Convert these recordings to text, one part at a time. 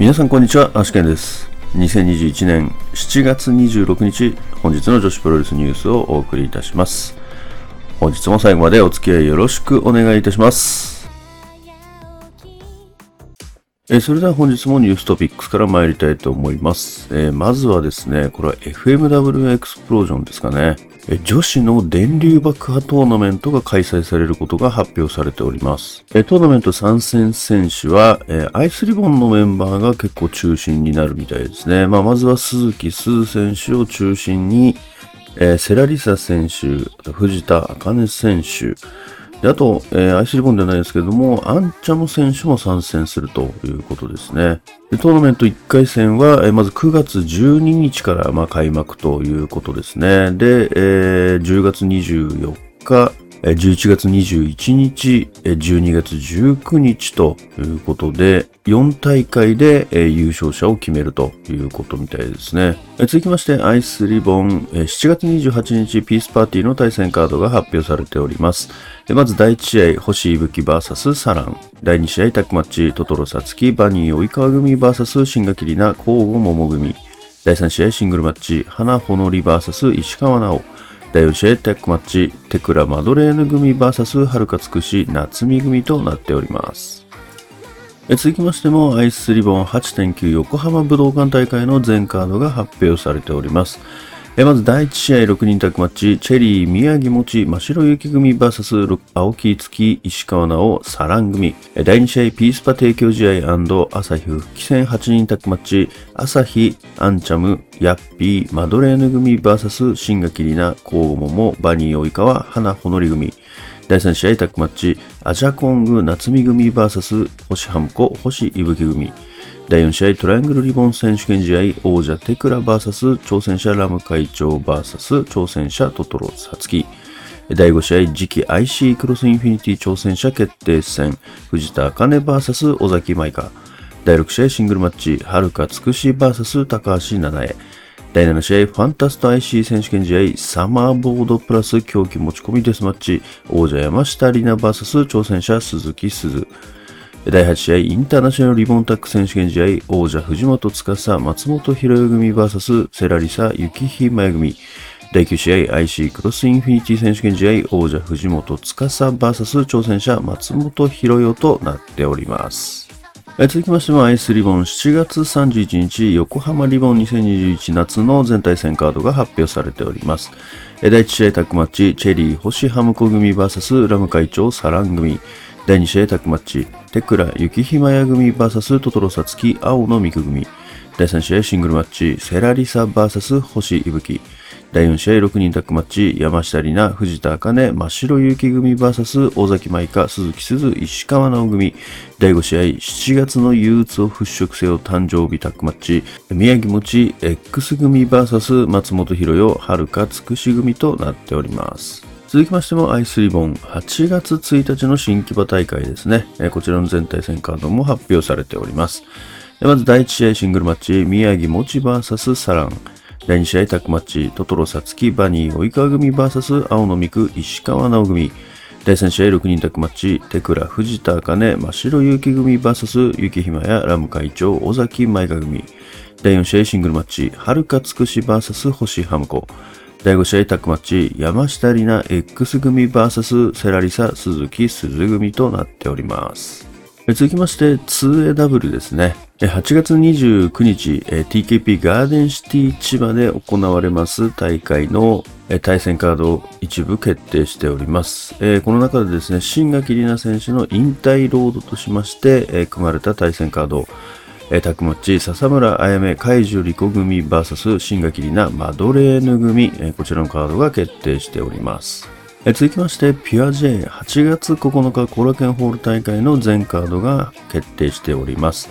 皆さんこんにちは、アシケンです。2021年7月26日、本日の女子プロレスニュースをお送りいたします。本日も最後までお付き合いよろしくお願いいたします。えーそれでは本日もニューストピックスから参りたいと思います。えーまずはですね、これは FMW エクスプロージョンですかね。女子の電流爆破トーナメントが開催されることが発表されております。トーナメント参戦選手は、アイスリボンのメンバーが結構中心になるみたいですね。まあ、まずは鈴木鈴選手を中心に、セラリサ選手、藤田茜選手、であと、えーアイスリボンではないですけれども、アンチャム選手も参戦するということですね。でトーナメント1回戦は、えーまず9月12日から、まあ、開幕ということですね。で、えー10月24日、11月21日、12月19日ということで、4大会で、優勝者を決めるということみたいですね。続きまして、アイスリボン、7月28日、ピースパーティーの対戦カードが発表されております。でまず第1試合、星いぶき VS サラン。第2試合、タックマッチ、トトロサツキ、バニー及川組 VS シンガキリナ、交互桃組。第3試合、シングルマッチ、花ほのり VS 石川直。第4試合、タックマッチ、テクラマドレーヌ組 VS はるかつくし、夏見組となっております。続きましても、アイスリボン8.9横浜武道館大会の全カードが発表されております。えまず第1試合6人タッグマッチ、チェリー、宮城持ち、真白雪組 VS 青木月、石川直、サラン組。第2試合、ピースパ提供試合朝日復帰戦8人タッグマッチ、朝日、アンチャム、ヤッピー、マドレーヌ組 VS シンガキリナ、コウモモ、バニー及川、花ほのり組。第3試合タッグマッチ、アジャコング夏見組 VS 星ハムコ星いぶき組。第4試合トライアングルリボン選手権試合王者テクラ VS 挑戦者ラム会長 VS 挑戦者トトロサツキ。第5試合次期 IC クロスインフィニティ挑戦者決定戦藤田茜 VS 尾崎舞香。第6試合シングルマッチはるかつくし VS 高橋七重。第7試合、ファンタスト IC 選手権試合、サマーボードプラス狂気持ち込みデスマッチ、王者山下里奈 VS 挑戦者鈴木鈴。第8試合、インターナショナルリボンタック選手権試合、王者藤本司、松本博代組 VS セラリサ、雪日前組。第9試合、IC クロスインフィニティ選手権試合、王者藤本司 VS 挑戦者松本博代となっております。続きましても、アイスリボン7月31日、横浜リボン2021夏の全体戦カードが発表されております。第1試合タッグマッチ、チェリー星ハムコ組 VS ラム会長サラン組。第2試合タッグマッチ、テクラ雪ひまや組 VS トトロサツキ青のミク組。第3試合シングルマッチ、セラリサ VS 星いぶき。第4試合6人タッグマッチ、山下里奈、藤田茜、真白雪組 VS 大崎舞香、鈴木鈴、石川直組。第5試合、7月の憂鬱を払拭せよ誕生日タッグマッチ、宮城持ち X 組 VS 松本博代、遥かつくし組となっております。続きましてもアイスリボン8月1日の新木場大会ですね。こちらの全体戦カードも発表されております。まず第1試合シングルマッチ、宮城持ち VS サラン。第2試合タッグマッチ、トトロサツキ、バニー、及川組 VS 青野美久、石川直組。第3試合6人タッグマッチ、テクラ、藤田茜、真白雪組 VS 雪ひまやラム会長、尾崎舞香組。第4試合シングルマッチ、はるかつくし VS 星ハムコ。第5試合タッグマッチ、山下里奈 X 組 VS セラリサ鈴木鈴組となっております。続きまして 2AW ですね。8月29日、TKP ガーデンシティ千葉で行われます大会の対戦カードを一部決定しております。この中でですね、新垣里奈選手の引退ロードとしまして、組まれた対戦カード、えータックマッチ、笹村あやめ、海樹リコ組 VS 新垣里奈、マドレーヌ組、えこちらのカードが決定しております。え続きまして、ピュア J8 月9日コラケンホール大会の全カードが決定しております。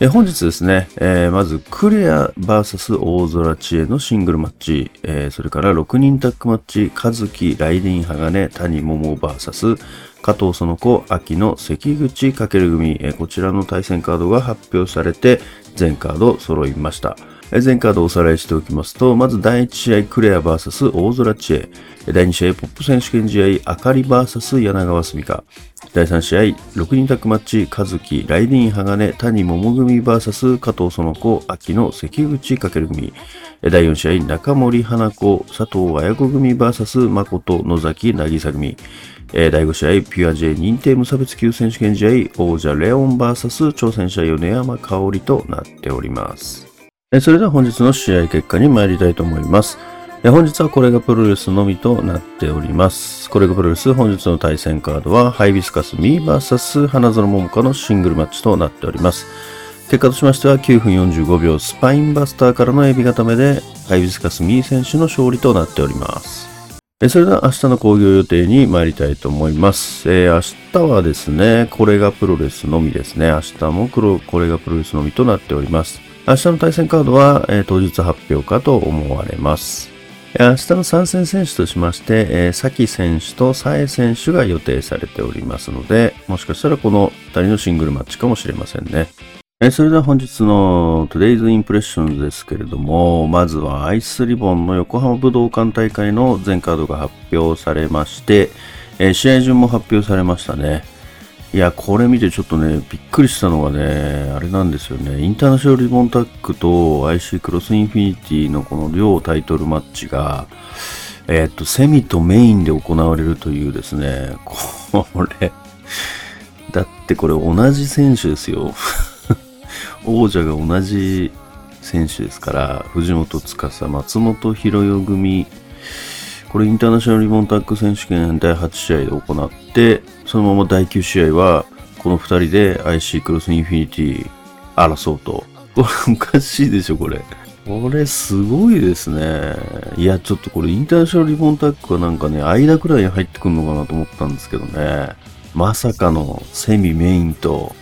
え本日ですね、えーまずクレア VS 大空知恵のシングルマッチ、えーそれから6人タッグマッチ、和樹、ライディン鋼、谷桃 VS 加藤園子、秋の関口翔組、えーこちらの対戦カードが発表されて、全カード揃いました。え全カードをおさらいしておきますと、まず第1試合クレア VS 大空知恵。第2試合ポップ選手権試合あかり VS 柳川澄香。第3試合6人タッグマッチ和樹、ライディン鋼、谷桃組 VS 加藤園子、秋の関口かける組。第4試合中森花子、佐藤綾子組 VS 誠野崎渚組。第5試合、ピュア J 認定無差別級選手権試合、王者レオン VS 挑戦者米山香織となっております。それでは本日の試合結果に参りたいと思います。本日はこれがプロレスのみとなっております。これがプロレス本日の対戦カードはハイビスカスミー VS 花園桃香のシングルマッチとなっております。結果としましては9分45秒スパインバスターからのエビ固めでハイビスカスミー選手の勝利となっております。それでは明日の興行予定に参りたいと思います。えー、明日はですね、これがプロレスのみですね。明日もこれがプロレスのみとなっております。明日の対戦カードは、えー、当日発表かと思われます。明日の参戦選手としまして、えー、サキ選手とサエ選手が予定されておりますので、もしかしたらこの2人のシングルマッチかもしれませんね。えー、それでは本日の Today's Impressions ですけれども、まずはアイスリボンの横浜武道館大会の全カードが発表されまして、えー、試合順も発表されましたね。いや、これ見てちょっとね、びっくりしたのがね、あれなんですよね、インターナショナルリボンタックと IC クロスインフィニティのこの両タイトルマッチが、え、っと、セミとメインで行われるというですね、これ、だってこれ同じ選手ですよ。王者が同じ選手ですから、藤本司、松本博代組、これインターナショナルリボンタック選手権第8試合で行って、そのまま第9試合は、この2人で IC クロスインフィニティ争うと。これおかしいでしょ、これ。これすごいですね。いや、ちょっとこれインターナショナルリボンタックはなんかね、間くらいに入ってくるのかなと思ったんですけどね。まさかのセミメインと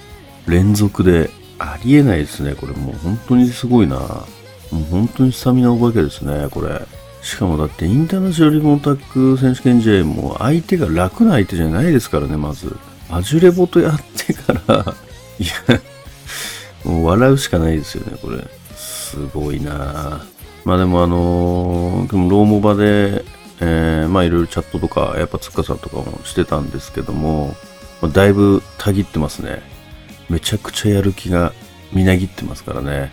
連続でありえないですね。これもう本当にすごいな。もう本当にスタミナお化けですね、これ。しかもだってインターナショナルリモンタック選手権試合も相手が楽な相手じゃないですからね、まず。アジュレボとやってからいや、もう笑うしかないですよね、これ。すごいなまあでもあのー、ローモバで、えー、まあいろいろチャットとか、やっぱつっかさんとかもしてたんですけども、まあ、だいぶたぎってますね。めちゃくちゃやる気がみなぎってますからね。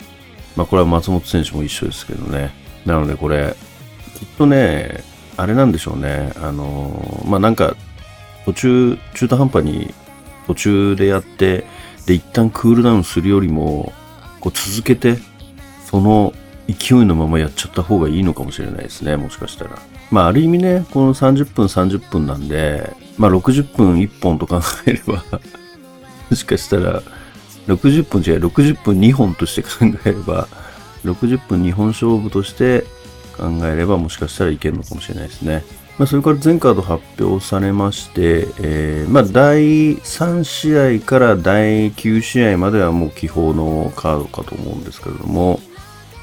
まあこれは松本選手も一緒ですけどね。なのでこれ、きっとね、あれなんでしょうね。あの、まあ、なんか、途中、中途半端に途中でやって、で、一旦クールダウンするよりも、こう続けて、その勢いのままやっちゃった方がいいのかもしれないですね。もしかしたら。まあ、ある意味ね、この30分30分なんで、まあ、60分1本と考えれば もしかしたら、60分違う、60分2本として考えれば、60分2本勝負として考えればもしかしたらいけるのかもしれないですね。まあ、それから全カード発表されまして、えー、まあ、第3試合から第9試合まではもう基本のカードかと思うんですけれども、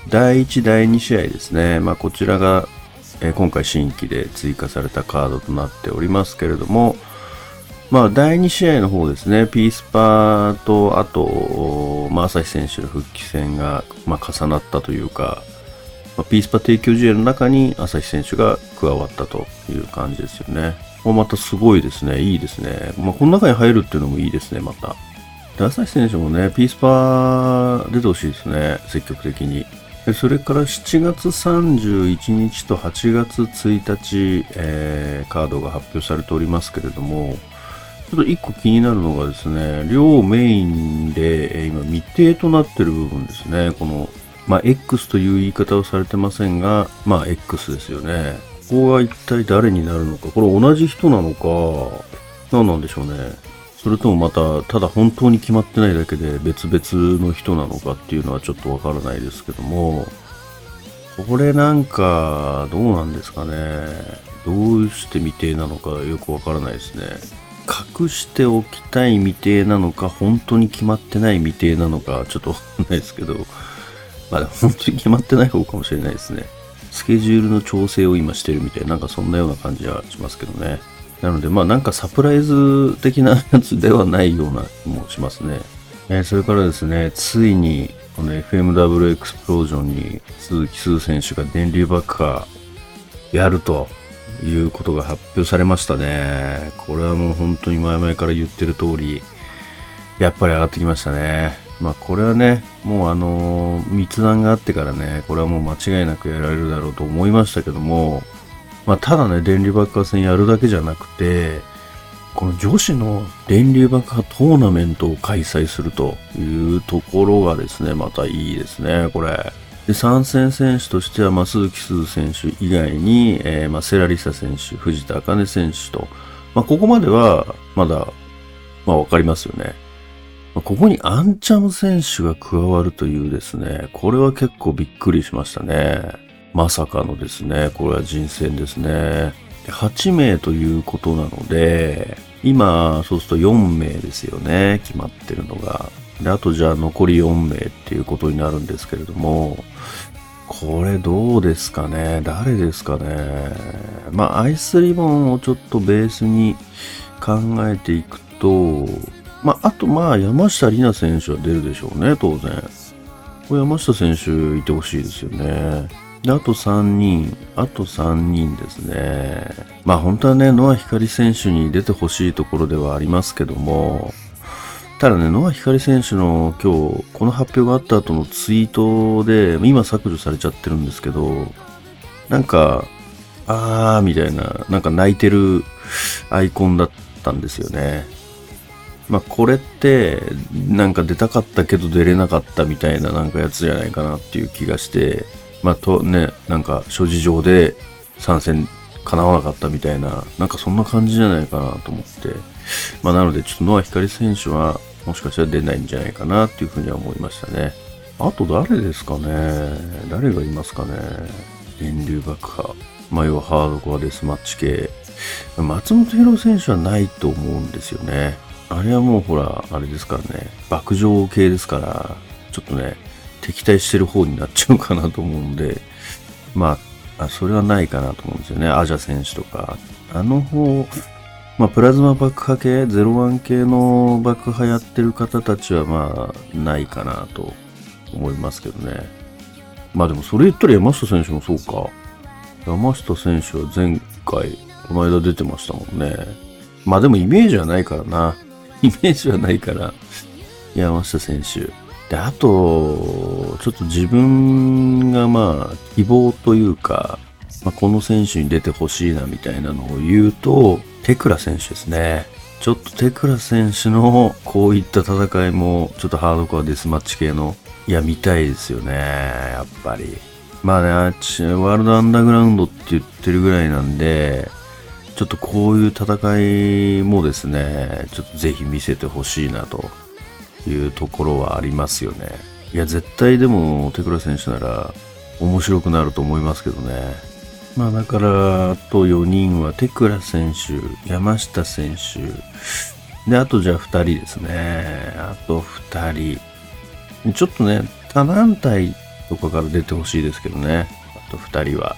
第1、第2試合ですね。まあ、こちらが、え、今回新規で追加されたカードとなっておりますけれども、まあ、第2試合の方ですね、ピースパーと、あと、まあ、朝日選手の復帰戦が、まあ、重なったというか、まあ、ピースパ提供試合の中に朝日選手が加わったという感じですよね。ままたすごいですね。いいですね。まあ、この中に入るっていうのもいいですね、また。で朝日選手もね、ピースパ出てほしいですね。積極的に。それから7月31日と8月1日、えー、カードが発表されておりますけれども、ちょっと1個気になるのがですね、両メインで、え、今未定となっている部分ですね。このまあ、X という言い方をされてませんが、まあ、X ですよね。ここが一体誰になるのか、これ同じ人なのか、何なんでしょうね。それともまた、ただ本当に決まってないだけで別々の人なのかっていうのはちょっとわからないですけども、これなんか、どうなんですかね。どうして未定なのかよくわからないですね。隠しておきたい未定なのか、本当に決まってない未定なのか、ちょっとわかんないですけど、まあ、本当に決まってない方かもしれないですね。スケジュールの調整を今してるみたいな、なんかそんなような感じはしますけどね。なので、まあなんかサプライズ的なやつではないような気もしますね。えー、それからですね、ついにこの FMW エクスプロージョンに鈴木鈴選手が電流爆破やるということが発表されましたね。これはもう本当に前々から言ってる通り、やっぱり上がってきましたね。まあこれはね、もうあのー、密談があってからね、これはもう間違いなくやられるだろうと思いましたけども、まあただね、電流爆破戦やるだけじゃなくて、この女子の電流爆破トーナメントを開催するというところがですね、またいいですね、これ。で、参戦選手としては、まあ、鈴木鈴選手以外に、えー、まあ、セラリサ選手、藤田茜選手と、まあ、ここまでは、まだ、まあ、わかりますよね。ここにアンチャム選手が加わるというですね、これは結構びっくりしましたね。まさかのですね、これは人選ですね。8名ということなので、今、そうすると4名ですよね、決まってるのが。で、あとじゃあ残り4名っていうことになるんですけれども、これどうですかね誰ですかねまあ、アイスリボンをちょっとベースに考えていくと、まあ、あとまあ、山下里奈選手は出るでしょうね、当然。これ山下選手いてほしいですよね。で、あと3人、あと3人ですね。まあ本当はね、ノア光選手に出てほしいところではありますけども、ただね、ノア光選手の今日、この発表があった後のツイートで、今削除されちゃってるんですけど、なんか、あーみたいな、なんか泣いてるアイコンだったんですよね。まあこれって、なんか出たかったけど出れなかったみたいななんかやつじゃないかなっていう気がして、まあとね、なんか諸事情で参戦叶わなかったみたいな、なんかそんな感じじゃないかなと思って。まあなのでちょっとノア光選手はもしかしたら出ないんじゃないかなっていうふうには思いましたね。あと誰ですかね？誰がいますかね？電流爆破。まあ要はハードコアデスマッチ系。松本博選手はないと思うんですよね。あれはもうほら、あれですからね。爆上系ですから、ちょっとね、敵対してる方になっちゃうかなと思うんで、まあ、それはないかなと思うんですよね。アジャ選手とか。あの方、まあ、プラズマ爆破系、01系の爆破やってる方たちはまあ、ないかなと思いますけどね。まあでもそれ言ったら山下選手もそうか。山下選手は前回、この間出てましたもんね。まあでもイメージはないからな。イメージはないから、山下選手。で、あと、ちょっと自分がまあ、希望というか、まあ、この選手に出てほしいなみたいなのを言うと、テクラ選手ですね。ちょっとテクラ選手のこういった戦いも、ちょっとハードコアデスマッチ系の、いや、見たいですよね。やっぱり。まあね、あっちワールドアンダーグラウンドって言ってるぐらいなんで、ちょっとこういう戦いもですね、ちょっとぜひ見せてほしいなというところはありますよね。いや、絶対でも、テクラ選手なら面白くなると思いますけどね。まあだから、あと4人は、テクラ選手、山下選手、で、あとじゃあ2人ですね。あと2人。ちょっとね、他団体とかから出てほしいですけどね。あと2人は。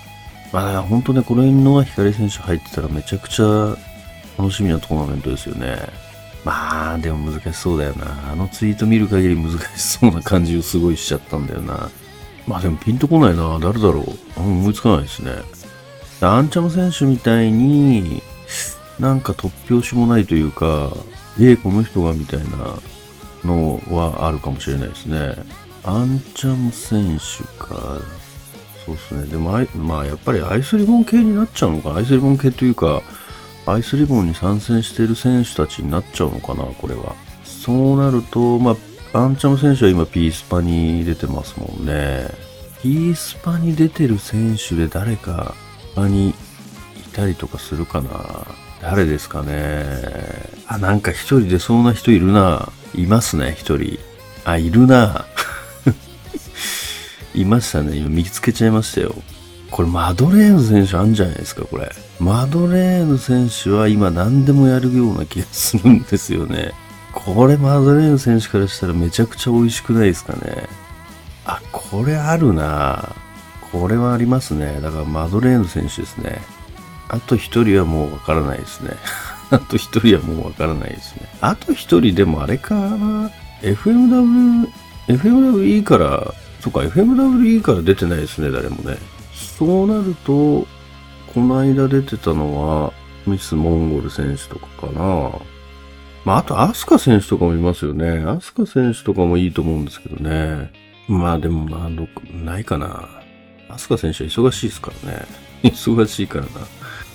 まあ本当ね、これに野川光選手入ってたらめちゃくちゃ楽しみなトーナメントですよね。まあ、でも難しそうだよな。あのツイート見る限り難しそうな感じをすごいしちゃったんだよな。まあでもピンとこないな。誰だろう。思いつかないですね。アンチャム選手みたいに、なんか突拍子もないというか、えこの人がみたいなのはあるかもしれないですね。アンチャム選手か。そうですね。でもあ、まあ、やっぱりアイスリボン系になっちゃうのかな。アイスリボン系というか、アイスリボンに参戦している選手たちになっちゃうのかな、これは。そうなると、まあ、アンチャム選手は今ピースパに出てますもんね。ピースパに出てる選手で誰か他にいたりとかするかな誰ですかねあ、なんか一人出そうな人いるな。いますね、一人。あ、いるな。いましたね。今見つけちゃいましたよ。これマドレーヌ選手あるんじゃないですか、これ。マドレーヌ選手は今何でもやるような気がするんですよね。これマドレーヌ選手からしたらめちゃくちゃ美味しくないですかね。あ、これあるなこれはありますね。だからマドレーヌ選手ですね。あと一人はもうわからないですね。あと一人はもうわからないですね。あと一人でもあれかな、FMW FMWE から、そっか、FMWE から出てないですね、誰もね。そうなると、この間出てたのは、ミス・モンゴル選手とかかな。まあ、あと、アスカ選手とかもいますよね。アスカ選手とかもいいと思うんですけどね。まあ、でも、まあ、ないかな。アスカ選手は忙しいですからね。忙しいからな。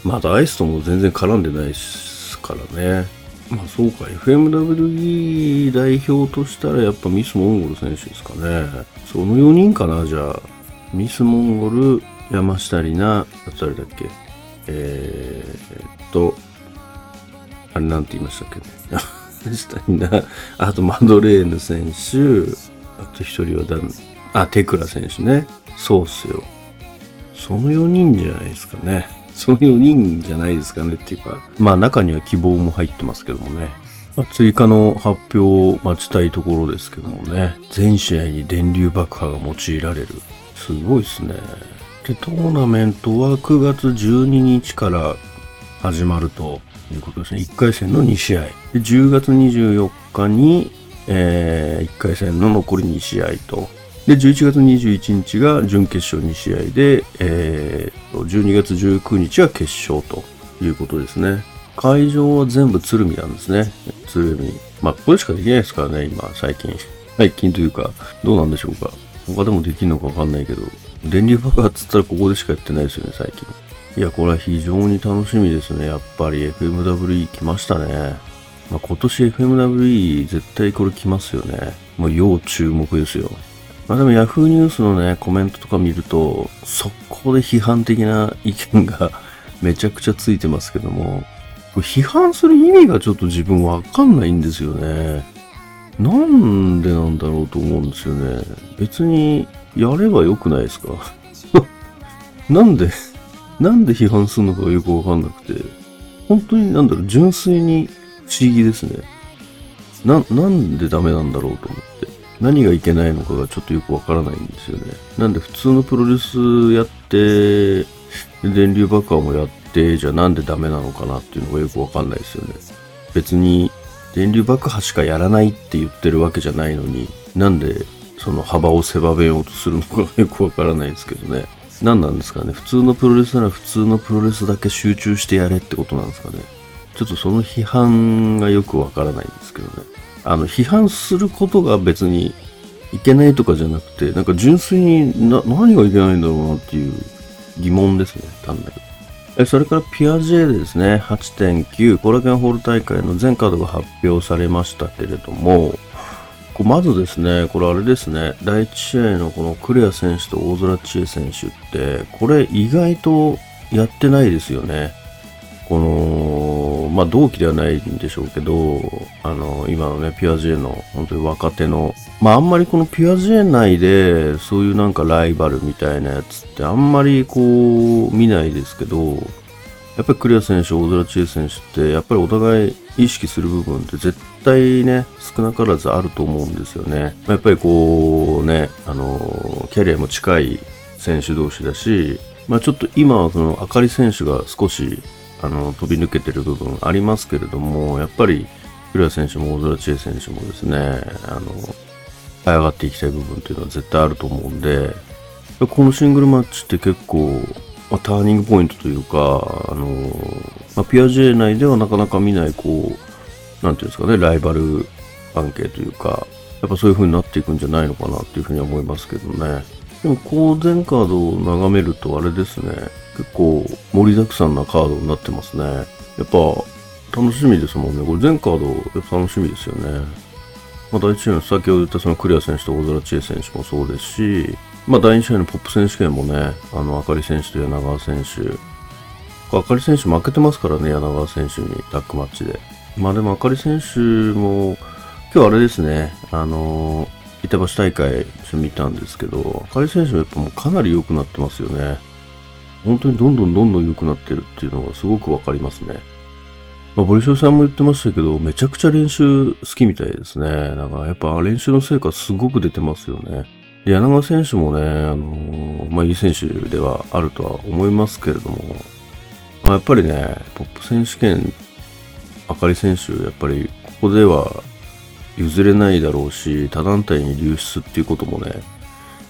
まあ、あと、アイスとも全然絡んでないですからね。まあ、そうか。FMWE 代表としたら、やっぱミス・モンゴル選手ですかね。その4人かな、じゃあ。ミス・モンゴル、山下里奈、あと誰だっけえーっと、あれなんて言いましたっけね。山下里奈、あとマドレーヌ選手、あと一人は誰あ、テクラ選手ね。そうっすよ。その4人じゃないですかね。その4人じゃないですかねっていうか、まあ中には希望も入ってますけどもね。まあ、追加の発表を待ちたいところですけどもね。全試合に電流爆破が用いられる。すごいですね。で、トーナメントは9月12日から始まるということですね。1回戦の2試合。で、10月24日に、えー1回戦の残り2試合と。で、11月21日が準決勝2試合で、えー、12月19日は決勝ということですね。会場は全部鶴見なんですね。鶴見。まあ、ここでしかできないですからね、今、最近。最近というか、どうなんでしょうか。他でもできるのかわかんないけど、電流爆発っつったらここでしかやってないですよね、最近。いや、これは非常に楽しみですね。やっぱり FMWE 来ましたね。まあ、今年 FMWE 絶対これ来ますよね。もう要注目ですよ。まあでも Yahoo ニュースのね、コメントとか見ると、速攻で批判的な意見が めちゃくちゃついてますけども、これ批判する意味がちょっと自分わかんないんですよね。なんでなんだろうと思うんですよね。別にやればよくないですか？なんで、なんで批判するのかよくわかんなくて、本当になんだろう、純粋に不思議ですね。な、なんでダメなんだろうと思って。何がいけないのかがちょっとよくわからないんですよね。なんで普通のプロレスやって、電流爆破もやって、じゃあなんでダメなのかなっていうのがよくわかんないですよね。別に電流爆破しかやらないって言ってるわけじゃないのに、なんでその幅を狭めようとするのかがよくわからないですけどね。何なんですかね。普通のプロレスなら普通のプロレスだけ集中してやれってことなんですかね。ちょっとその批判がよくわからないんですけどね。あの、批判することが別にいけないとかじゃなくて、なんか純粋にな何がいけないんだろうなっていう疑問ですね、単なる。それからピア J でですね、8.9コラケンホール大会の全カードが発表されましたけれども、こうまずですね、これあれですね、第1試合のこのクレア選手と大空知恵選手って、これ意外とやってないですよね。この、まあ、同期ではないんでしょうけど、あの、今のね、ピュア J の本当に若手の、まあ、あんまりこのピュア J 内で、そういうなんかライバルみたいなやつってあんまりこう、見ないですけど、やっぱりクリア選手、大空知恵選手って、やっぱりお互い意識する部分って絶対ね、少なからずあると思うんですよね。やっぱりこうね、あの、キャリアも近い選手同士だし、まあちょっと今はその、あかり選手が少し、あの、飛び抜けてる部分ありますけれども、やっぱり、クリア選手も大空知恵選手もですね、あの、上がっていきたい部分っていうのは絶対あると思うんで、このシングルマッチって結構、まあ、ターニングポイントというか、あの、まあ、ピア J 内ではなかなか見ない、こう、なんていうんですかね、ライバル関係というか、やっぱそういう風になっていくんじゃないのかなっていうふうには思いますけどね。でも、こう、全カードを眺めるとあれですね、結構盛りだくさんなカードになってますね。やっぱ、楽しみですもんね。これ全カード、やっぱ楽しみですよね。まあ、第1試合の先ほど言ったそのクリア選手と大空知恵選手もそうですし、まあ、第2試合のポップ選手権もね、あの、あかり選手と柳川選手、あかり選手負けてますからね、柳川選手にタッグマッチで。まあでもあかり選手も、今日あれですね、あの、板橋大会一緒に見たんですけど、あかり選手もやっぱもうかなり良くなってますよね。本当にどんどんどんどん良くなってるっていうのがすごくわかりますね。まあ、ボリショさんも言ってましたけど、めちゃくちゃ練習好きみたいですね。なんかやっぱ練習の成果すごく出てますよね。柳川選手もね、あのーまあ、いい選手ではあるとは思いますけれども、まあ、やっぱりね、ポップ選手権、あかり選手、やっぱりここでは譲れないだろうし、他団体に流出っていうこともね、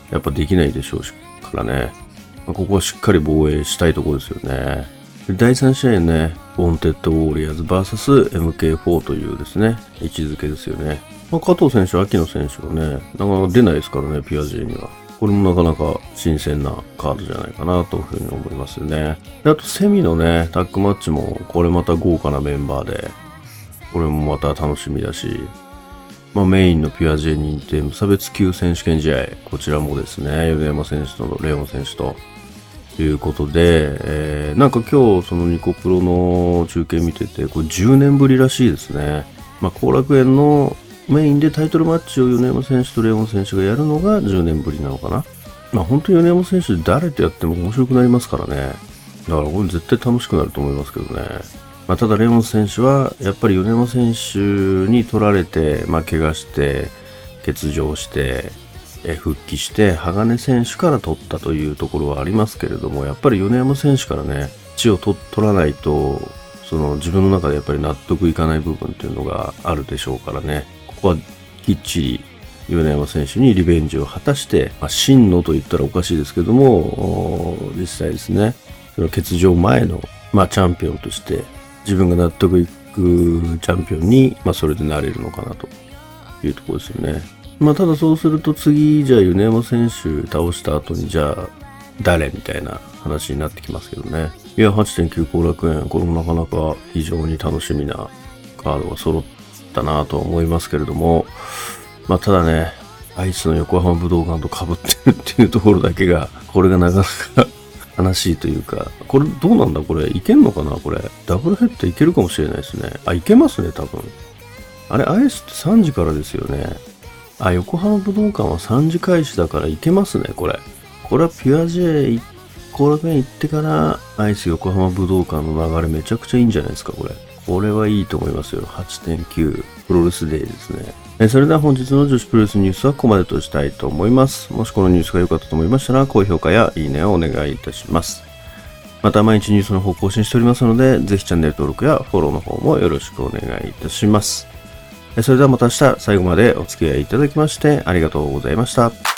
やっぱできないでしょうからね。ま、ここはしっかり防衛したいところですよね。第3試合ね、 Wanted Warriors VS MK4 というですね、位置づけですよね。まあ、加藤選手、秋野選手がね、なかなか出ないですからね、 PURE-J には。これもなかなか新鮮なカードじゃないかなというふうに思いますよね。であと、セミのね、タッグマッチも、これまた豪華なメンバーで、これもまた楽しみだし、まあ、メインのピュア J 認定無差別級選手権試合、こちらもですね、米山選手とレオン選手と、ということで、えー、なんか今日そのニコプロの中継見てて、これ10年ぶりらしいですね。まあ、後楽園のメインでタイトルマッチを米山選手とレオン選手がやるのが10年ぶりなのかな。まあ本当に米山選手誰とやっても面白くなりますからね。だからこれ絶対楽しくなると思いますけどね。まあ、ただレオン選手はやっぱり米山選手に取られて、まあ、怪我して、欠場して、復帰して鋼選手から取ったというところはありますけれどもやっぱり米山選手からね血を取らないとその自分の中でやっぱり納得いかない部分っていうのがあるでしょうからねここはきっちり米山選手にリベンジを果たして、まあ、真のと言ったらおかしいですけども実際ですねその欠場前の、まあ、チャンピオンとして自分が納得いくチャンピオンに、まあ、それでなれるのかなというところですよね。まあ、ただそうすると次、じゃあ、米山選手倒した後に、じゃあ、誰みたいな話になってきますけどね。いや、8.9後楽園、これもなかなか非常に楽しみなカードが揃ったなと思いますけれども、まあ、ただね、アイスの横浜武道館と被ってるっていうところだけが、これがなかなか悲しいというか、これどうなんだ？これ、いけんのかな？これ。ダブルヘッドいけるかもしれないですね。あ、いけますね、多分。あれ、アイスって3時からですよね。あ、横浜武道館は3時開始だから行けますね、これ。これはピュア J 後楽園行ってから、アイス横浜武道館の流れめちゃくちゃいいんじゃないですか、これ。これはいいと思いますよ。8.9プロレスデーですね。えそれでは本日の女子プロレスニュースはここまでとしたいと思います。もしこのニュースが良かったと思いましたら、高評価やいいねをお願いいたします。また毎日ニュースの方更新しておりますので、ぜひチャンネル登録やフォローの方もよろしくお願いいたします。それではまた明日最後までお付き合いいただきましてありがとうございました。